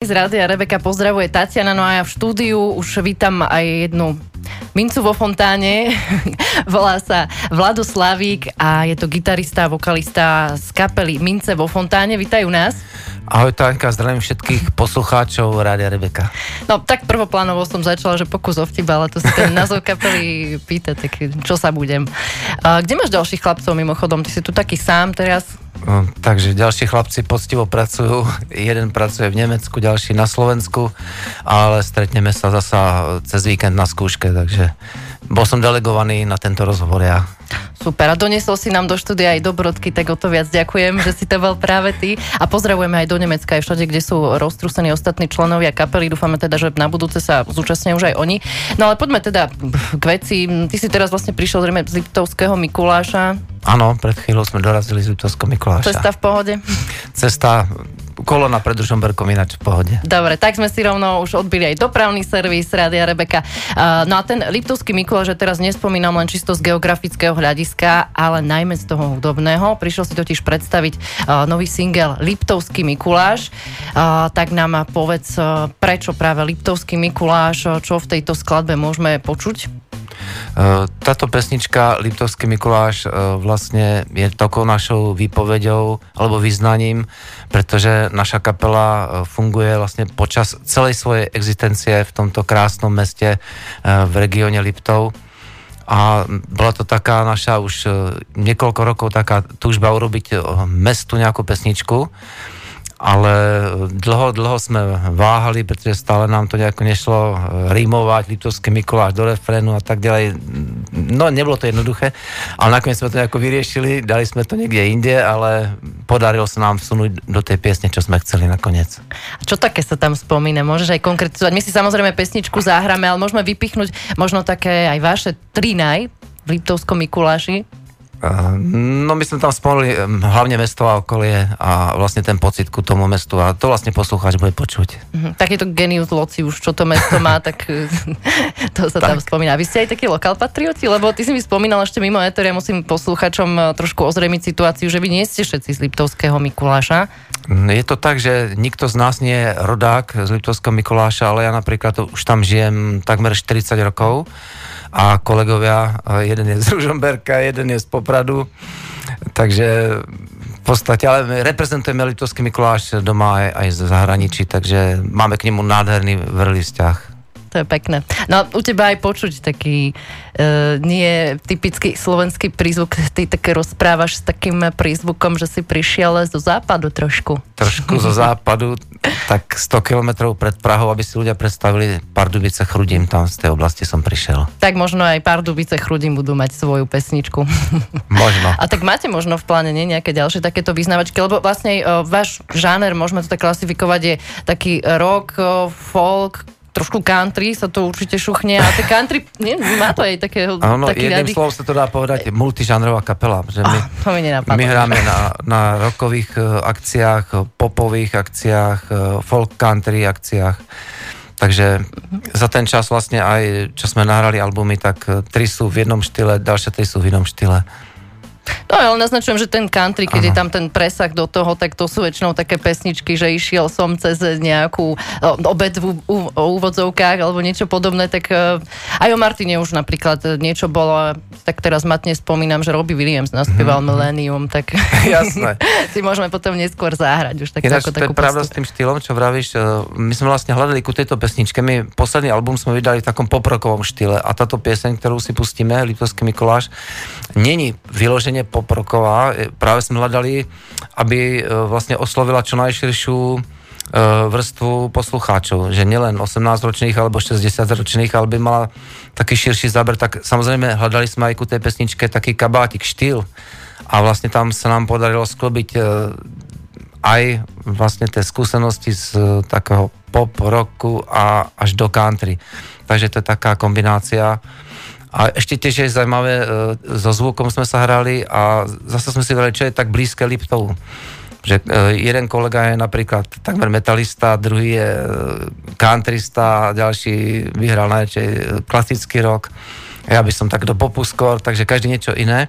Z Rádia Rebeka pozdravuje Tatiana, no a ja v štúdiu už vítam aj jednu mincu vo fontáne. Volá sa Vlado Slavík a je to gitarista a vokalista z kapely Mince vo fontáne. Vítajú nás. Ahoj Tanka, zdravím všetkých poslucháčov Rádia Rebeka. No tak prvoplánovo som začala, že pokus o vtip, ale to si ten názov kapely pýta, tak čo sa budem. A kde máš ďalších chlapcov mimochodom? Ty si tu taký sám teraz? No, takže ďalší chlapci poctivo pracujú. Jeden pracuje v Nemecku, ďalší na Slovensku, ale stretneme sa zasa cez víkend na skúške, takže bol som delegovaný na tento rozhovor ja. Super, a doniesol si nám do štúdia aj dobrodky, tak o to viac ďakujem, že si to bol práve ty. A pozdravujeme aj do Nemecka, aj všade, kde sú roztrúsení ostatní členovia kapely. Dúfame teda, že na budúce sa zúčastnia už aj oni. No ale poďme teda k veci. Ty si teraz vlastne prišiel zrejme z Liptovského Mikuláša. Áno, pred chvíľou sme dorazili z Liptovského Mikuláša. Cesta v pohode? Cesta kolona pred Ružomberkom ináč v pohode. Dobre, tak sme si rovno už odbili aj dopravný servis Rádia Rebeka. Uh, no a ten Liptovský Mikuláš, že teraz nespomínam len čisto z geografického hľadiska, ale najmä z toho hudobného. Prišiel si totiž predstaviť uh, nový single Liptovský Mikuláš. Uh, tak nám povedz, prečo práve Liptovský Mikuláš, čo v tejto skladbe môžeme počuť? Táto pesnička Liptovský Mikuláš vlastne je takou našou výpovedou alebo vyznaním, pretože naša kapela funguje vlastne počas celej svojej existencie v tomto krásnom meste v regióne Liptov. A bola to taká naša už niekoľko rokov taká túžba urobiť mestu nejakú pesničku ale dlho, dlho sme váhali, pretože stále nám to nejako nešlo eh, rímovať, Liptovský Mikuláš do refrénu a tak ďalej. No, nebolo to jednoduché, ale nakoniec sme to nejako vyriešili, dali sme to niekde inde, ale podarilo sa nám vsunúť do tej piesne, čo sme chceli nakoniec. A čo také sa tam spomína? Môžeš aj konkretizovať? My si samozrejme pesničku zahráme, ale môžeme vypichnúť možno také aj vaše tri naj v Liptovskom Mikuláši. No my sme tam spomenuli hlavne mesto a okolie a vlastne ten pocit ku tomu mestu a to vlastne poslucháč bude počuť. Mm-hmm. Takýto genius loci už, čo to mesto má, tak to sa tak. tam spomína. Vy ste aj takí lokál patrioti, lebo ty si mi spomínal ešte mimo eter, ja musím posluchačom e, trošku ozrejmiť situáciu, že vy nie ste všetci z Liptovského Mikuláša. Mm, je to tak, že nikto z nás nie je rodák z Liptovského Mikuláša, ale ja napríklad už tam žijem takmer 40 rokov a kolegovia, jeden je z Ružomberka, jeden je z Popradu, takže v podstate, ale reprezentujeme Litovský Mikuláš doma aj, aj z zahraničí, takže máme k nemu nádherný vrlý vzťah. To je pekné. No u teba aj počuť taký uh, nie typický slovenský prízvuk. Ty také rozprávaš s takým prízvukom, že si prišiel zo západu trošku. Trošku zo západu, tak 100 kilometrov pred Prahou, aby si ľudia predstavili Pardubice Chrudim, tam z tej oblasti som prišiel. Tak možno aj Pardubice Chrudim budú mať svoju pesničku. Možno. A tak máte možno v pláne nie, nejaké ďalšie takéto vyznavačky, lebo vlastne uh, váš žáner, môžeme to tak klasifikovať, je taký rock, folk, trošku country sa to určite šuchne a tie country, nie, má to aj také Áno, jedným slovom sa to dá povedať multižánrová kapela, že my, oh, mi my hráme na, na rockových uh, akciách, popových akciách, uh, folk country akciách. Takže za ten čas vlastne aj, čo sme nahrali albumy, tak tri sú v jednom štýle, ďalšie tri sú v inom štýle. No ale naznačujem, že ten country, keď Aha. je tam ten presah do toho, tak to sú väčšinou také pesničky, že išiel som cez nejakú obed v úvodzovkách alebo niečo podobné, tak e, aj o Martine už napríklad niečo bolo, tak teraz matne spomínam, že Robbie Williams naspieval mm-hmm. Millennium, tak Jasné. si môžeme potom neskôr zahrať už tak, Ináč, ako to je pravda s tým štýlom, čo vravíš, e, my sme vlastne hľadali ku tejto pesničke, my posledný album sme vydali v takom poprokovom štýle a táto pieseň, ktorú si pustíme, Litovský Mikuláš, není vyloženie pomerne poproková. Práve sme hľadali, aby e, vlastne oslovila čo najširšiu e, vrstvu poslucháčov, že nielen 18-ročných alebo 60-ročných, ale by mala taký širší záber, tak samozrejme hľadali sme aj ku tej pesničke taký kabátik, štýl a vlastne tam sa nám podarilo sklobiť e, aj vlastne tie skúsenosti z takého pop, roku a až do country. Takže to je taká kombinácia a ešte tiež je zaujímavé, e, so zvukom sme sa hrali a zase sme si vrali, čo je tak blízke Liptovu. Že e, jeden kolega je napríklad takmer metalista, druhý je e, countrysta, ďalší vyhral najväčšej klasický rok. Ja by som tak do popu skôr, takže každý niečo iné.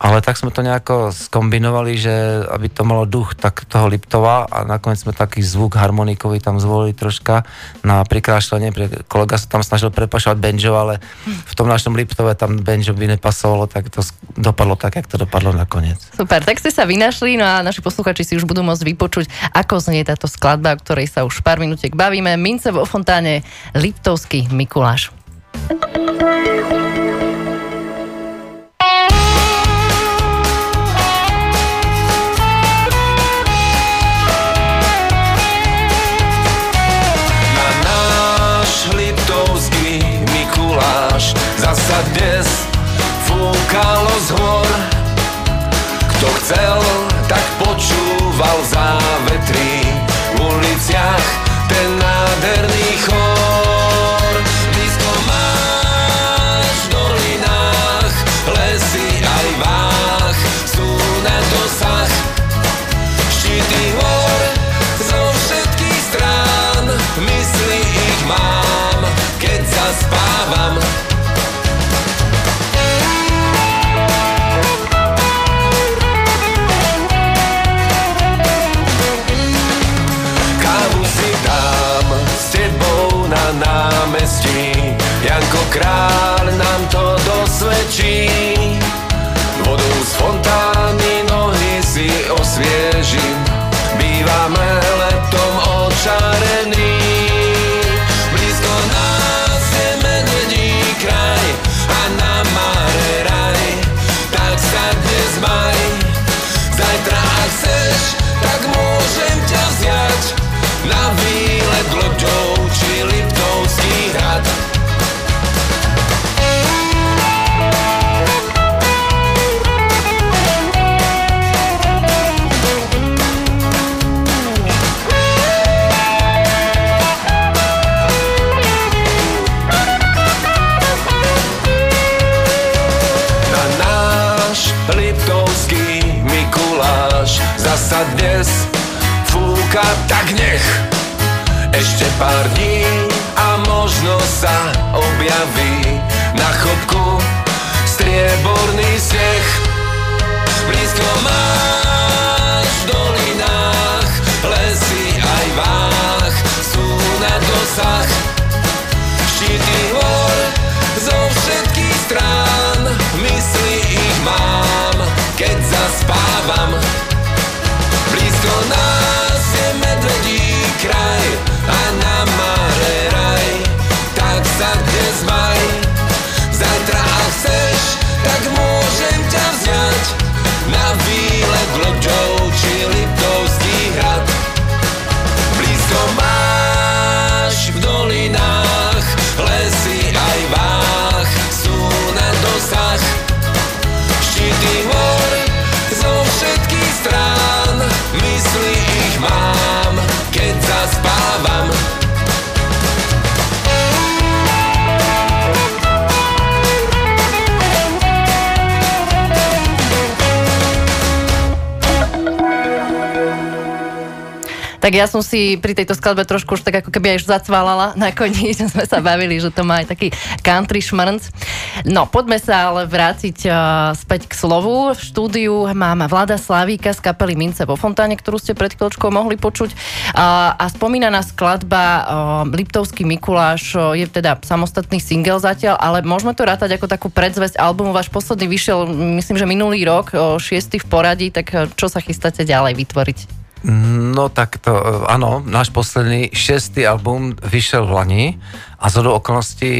Ale tak sme to nejako skombinovali, že aby to malo duch tak toho Liptova a nakoniec sme taký zvuk harmonikový tam zvolili troška na prikrášlenie. Kolega sa tam snažil prepašovať banjo, ale v tom našom Liptove tam banjo by nepasovalo, tak to dopadlo tak, jak to dopadlo nakoniec. Super, tak ste sa vynašli, no a naši posluchači si už budú môcť vypočuť, ako znie táto skladba, o ktorej sa už pár minútiek bavíme. Mince vo fontáne Liptovský Mikuláš. Zasa Janko Kráľ nám to dosvedčí. Vodu z fontány nohy si osviežim. Bývame letom očarení. Blízko nás je medvedí kraj a na mare raj. Tak sa dnes maj. Zajtra ak chceš, tak môžem ťa vziať na výlet výlet loďou či Tak ja som si pri tejto skladbe trošku už tak ako keby aj už zacvalala nakoniec, sme sa bavili, že to má aj taký country šmrnc. No, poďme sa ale vrátiť uh, späť k slovu. V štúdiu mám Vlada Slavíka z kapely Mince vo Fontáne, ktorú ste pred chvíľočkou mohli počuť. Uh, a spomínaná skladba uh, Liptovský Mikuláš uh, je teda samostatný single zatiaľ, ale môžeme to rátať ako takú predzvesť albumu. Váš posledný vyšiel, myslím, že minulý rok, uh, šiestý v poradí, tak uh, čo sa chystáte ďalej vytvoriť? No tak to, áno, náš posledný šestý album vyšiel v Lani a z okolností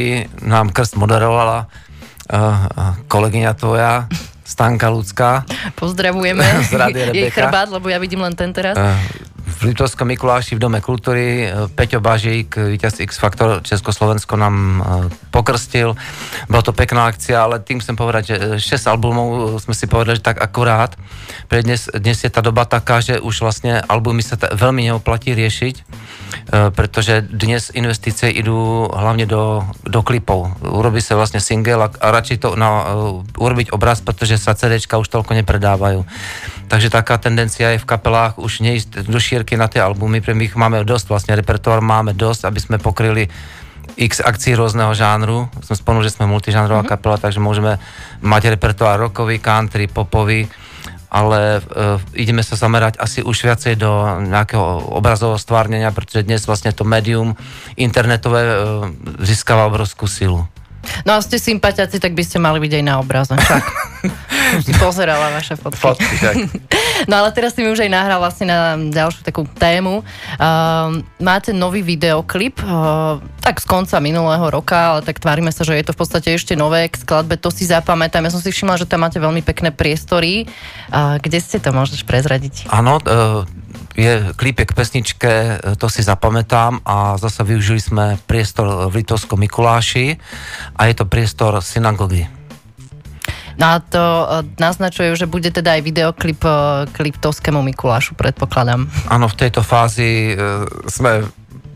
nám krst moderovala uh, kolegyňa tvoja, Stanka Ľudská. Pozdravujeme. Z Jej chrbát, lebo ja vidím len ten teraz. Uh, v Litovskom Mikuláši v Dome kultúry uh, Peťo Bažík, víťaz X Factor Československo nám uh, pokrstil. Bola to pekná akcia, ale tým chcem povedať, že 6 albumov sme si povedali, že tak akurát. Pre dnes, dnes je tá doba taká, že už vlastne albumy sa t- veľmi neoplatí riešiť, pretože dnes investície idú hlavne do, do klipov. Urobí sa vlastne single a, a radšej to na, urobiť obraz, pretože sa CDčka už toľko nepredávajú. Takže taká tendencia je v kapelách už neísť do šírenia zbierky na tie albumy, pre my ich máme dosť, vlastne repertoár máme dosť, aby sme pokryli x akcií rôzneho žánru. Som spomenul, že sme multižánrová mm-hmm. kapela, takže môžeme mať repertoár rockový, country, popový, ale uh, ideme sa zamerať asi už viacej do nejakého obrazového stvárnenia, pretože dnes vlastne to médium internetové uh, získava obrovskú silu. No a ste sympatiaci, tak by ste mali byť aj na obraze. Však. si pozerala vaše fotky. Fotky, tak. No ale teraz si mi už aj nahral vlastne na ďalšiu takú tému. Uh, máte nový videoklip, uh, tak z konca minulého roka, ale tak tvárime sa, že je to v podstate ešte nové k skladbe, to si zapamätám. Ja som si všimla, že tam máte veľmi pekné priestory. Uh, kde ste to môžeš prezradiť? Áno, uh, je klip k pesničke, to si zapamätám a zase využili sme priestor v Litovskom Mikuláši a je to priestor synagogy. No a to e, naznačuje, že bude teda aj videoklip e, k Liptovskému Mikulášu, predpokladám. Áno, v tejto fázi e, sme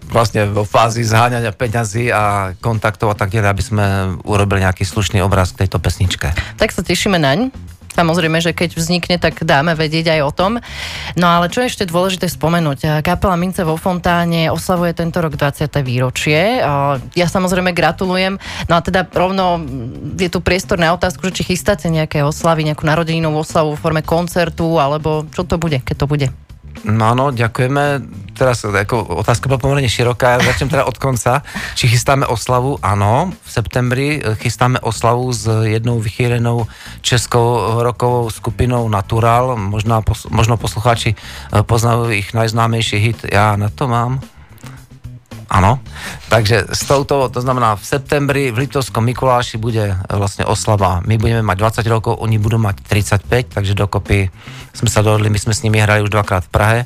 vlastne vo fázi zháňania peňazí a kontaktov a tak ďalej, aby sme urobili nejaký slušný obraz k tejto pesničke. Tak sa tešíme naň. Samozrejme, že keď vznikne, tak dáme vedieť aj o tom. No ale čo je ešte dôležité spomenúť? Kapela Mince vo Fontáne oslavuje tento rok 20. výročie. Ja samozrejme gratulujem. No a teda rovno je tu priestor na otázku, že či chystáte nejaké oslavy, nejakú narodeninovú oslavu v forme koncertu, alebo čo to bude, keď to bude? No áno, ďakujeme. Teraz ako otázka bola pomerne široká, ja začnem teda od konca. Či chystáme oslavu? Áno, v septembri e, chystáme oslavu s jednou vychýrenou českou rokovou skupinou Natural. Možno, možno poslucháči e, poznajú ich najznámejší hit Ja na to mám. Áno, takže s touto, to znamená v septembri v Liptovskom Mikuláši bude e, vlastne oslava. My budeme mať 20 rokov, oni budú mať 35, takže dokopy sme sa dohodli, my sme s nimi hrali už dvakrát v Prahe,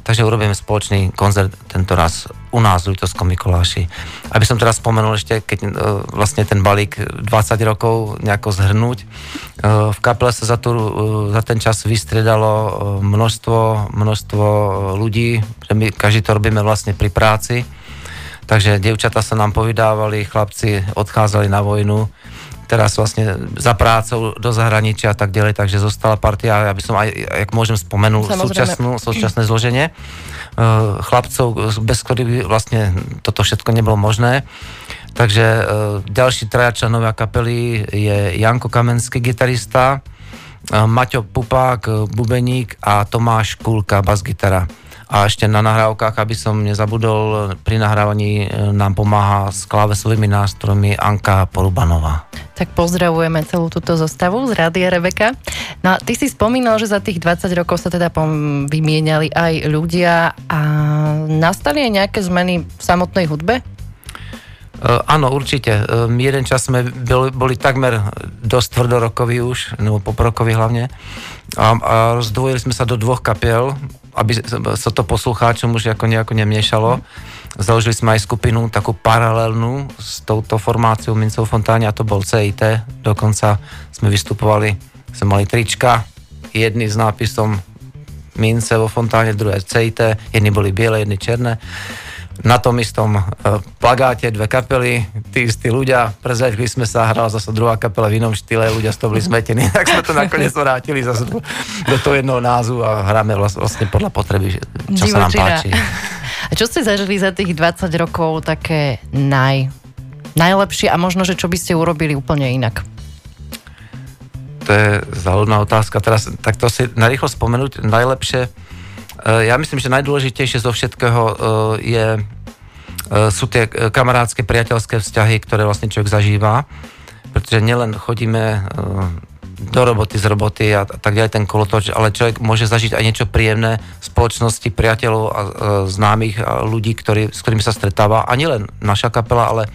takže urobíme spoločný koncert tento raz u nás v Liptovskom Mikuláši. Aby som teraz spomenul ešte, keď e, vlastne ten balík 20 rokov nejako zhrnúť, e, v kapele sa za, tu, za ten čas vystriedalo množstvo, množstvo ľudí, že my každý to robíme vlastne pri práci, Takže devčata sa nám povydávali, chlapci odchádzali na vojnu, teraz vlastne za prácou do zahraničia a tak ďalej, takže zostala partia, ja by som aj, jak môžem spomenul, súčasnú, súčasné zloženie eh, chlapcov, bez ktorých vlastne toto všetko nebolo možné. Takže eh, ďalší traja členovia kapely je Janko Kamenský, gitarista, eh, Maťo Pupák, bubeník a Tomáš Kulka, basgitara. A ešte na nahrávkach, aby som nezabudol, pri nahrávaní e, nám pomáha s klávesovými nástrojmi Anka Porubanová. Tak pozdravujeme celú túto zostavu z Rádia Rebeka. No ty si spomínal, že za tých 20 rokov sa teda vymieniali aj ľudia a nastali aj nejaké zmeny v samotnej hudbe? Uh, áno, určite. Uh, jeden čas sme boli, boli takmer dosť tvrdorokoví už, nebo poprokoví hlavne. A, a rozdvojili sme sa do dvoch kapiel, aby sa to poslucháčom už ako nejako nemiešalo. Založili sme aj skupinu takú paralelnú s touto formáciou Mincov Fontáne a to bol CIT. Dokonca sme vystupovali, sme mali trička, jedny s nápisom Mince vo Fontáne, druhé CIT, jedni boli biele, jedni černé na tom istom uh, plagáte dve kapely, tí istí ľudia, prezradili sme sa, hrala zase druhá kapela v inom štýle, ľudia z toho boli zmetení, tak sme to nakoniec vrátili zase do, do toho jednoho názvu a hráme vlastne podľa potreby, čo Divočina. sa nám páči. A čo ste zažili za tých 20 rokov také naj, najlepšie a možno, že čo by ste urobili úplne inak? To je záľudná otázka. Teraz tak to si narýchlo spomenúť najlepšie ja myslím, že najdôležitejšie zo všetkého eh, je, eh, sú tie kamarádske, priateľské vzťahy, ktoré vlastne človek zažíva, pretože nielen chodíme do roboty, z roboty a tak ďalej ten kolotoč, ale človek môže zažiť aj niečo príjemné v spoločnosti priateľov a známych a ľudí, ktorý, s ktorými sa stretáva. A nielen naša kapela, ale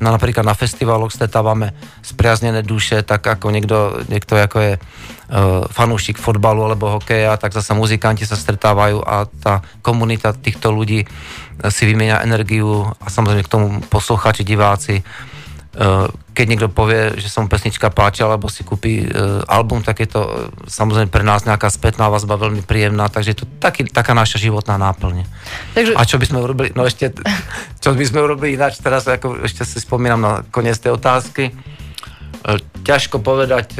na, napríklad na festivaloch stretávame spriaznené duše, tak ako niekto, niekto ako je uh, fanúšik fotbalu alebo hokeja, tak zase muzikanti sa stretávajú a tá komunita týchto ľudí si vymieňa energiu a samozrejme k tomu poslucháči, diváci keď niekto povie, že sa mu pesnička páči, alebo si kúpi uh, album, tak je to uh, samozrejme pre nás nejaká spätná vazba veľmi príjemná, takže je to taký, taká naša životná náplň. Takže... A čo by sme urobili, no ešte, čo by sme urobili ináč, teraz ako ešte si spomínam na koniec tej otázky, ťažko povedať,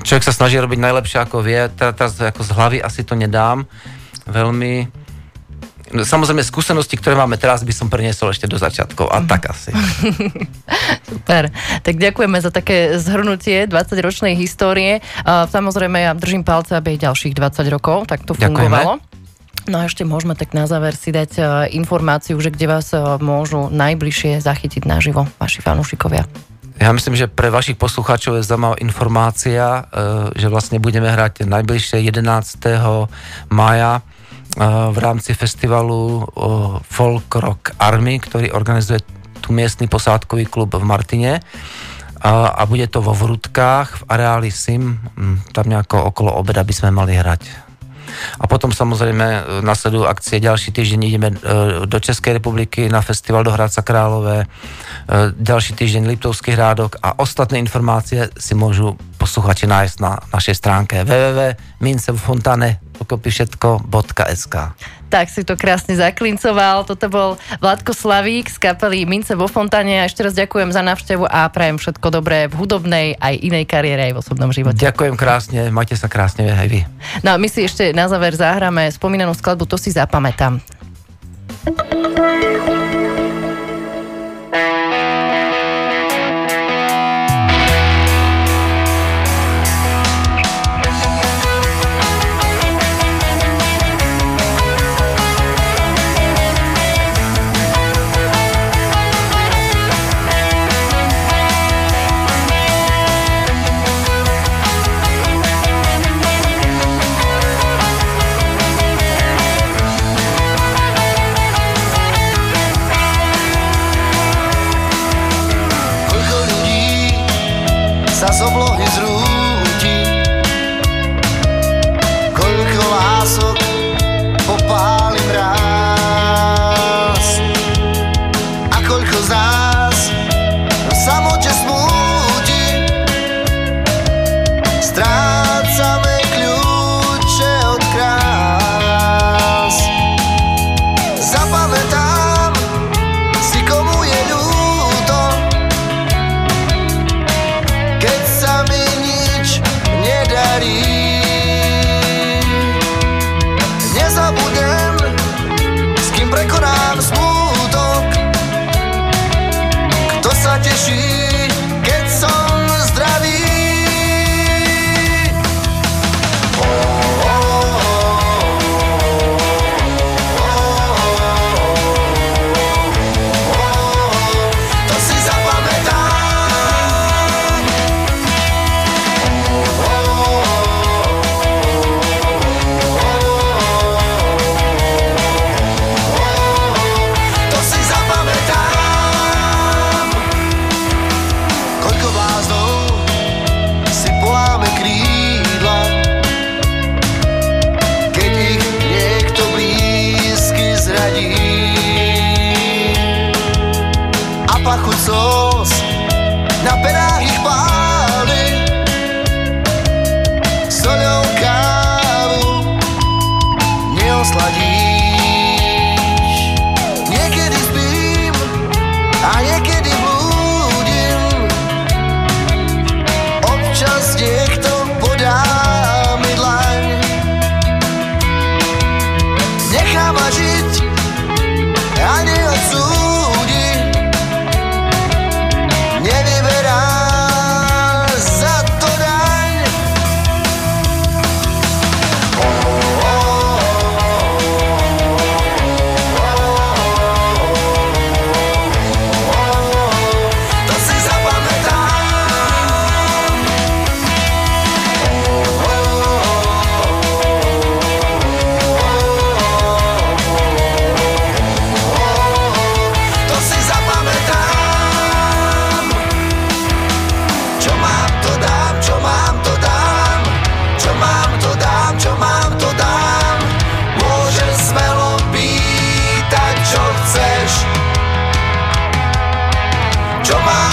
človek sa snaží robiť najlepšie ako vie, teraz, ako z hlavy asi to nedám, veľmi samozrejme, skúsenosti, ktoré máme teraz, by som preniesol ešte do začiatkov. A tak asi. Super. Tak ďakujeme za také zhrnutie 20-ročnej histórie. Samozrejme, ja držím palce, aby aj ďalších 20 rokov tak to fungovalo. Ďakujeme. No a ešte môžeme tak na záver si dať uh, informáciu, že kde vás uh, môžu najbližšie zachytiť naživo vaši fanúšikovia. Ja myslím, že pre vašich poslucháčov je zaujímavá informácia, uh, že vlastne budeme hrať najbližšie 11. maja v rámci festivalu Folk Rock Army, ktorý organizuje tu miestny posádkový klub v Martine a, bude to vo Vrútkách v areáli SIM, tam nejako okolo obeda by sme mali hrať. A potom samozrejme e, nasledujú akcie. Ďalší týždeň ideme e, do Českej republiky na festival do Hradca Králové, e, ďalší týždeň Liptovský hrádok. A ostatné informácie si môžu posluchači nájsť na našej stránke www.mincefontane všetko.sk Tak si to krásne zaklincoval. Toto bol Vládko Slavík z kapely Mince vo Fontane. A ešte raz ďakujem za návštevu a prajem všetko dobré v hudobnej aj inej kariére aj v osobnom živote. Ďakujem krásne, majte sa krásne aj vy. No a my si ešte na záver zahráme spomínanú skladbu To si zapamätám. Vamos just move slz na perách ich páli soľou kávu neosladí mucho más.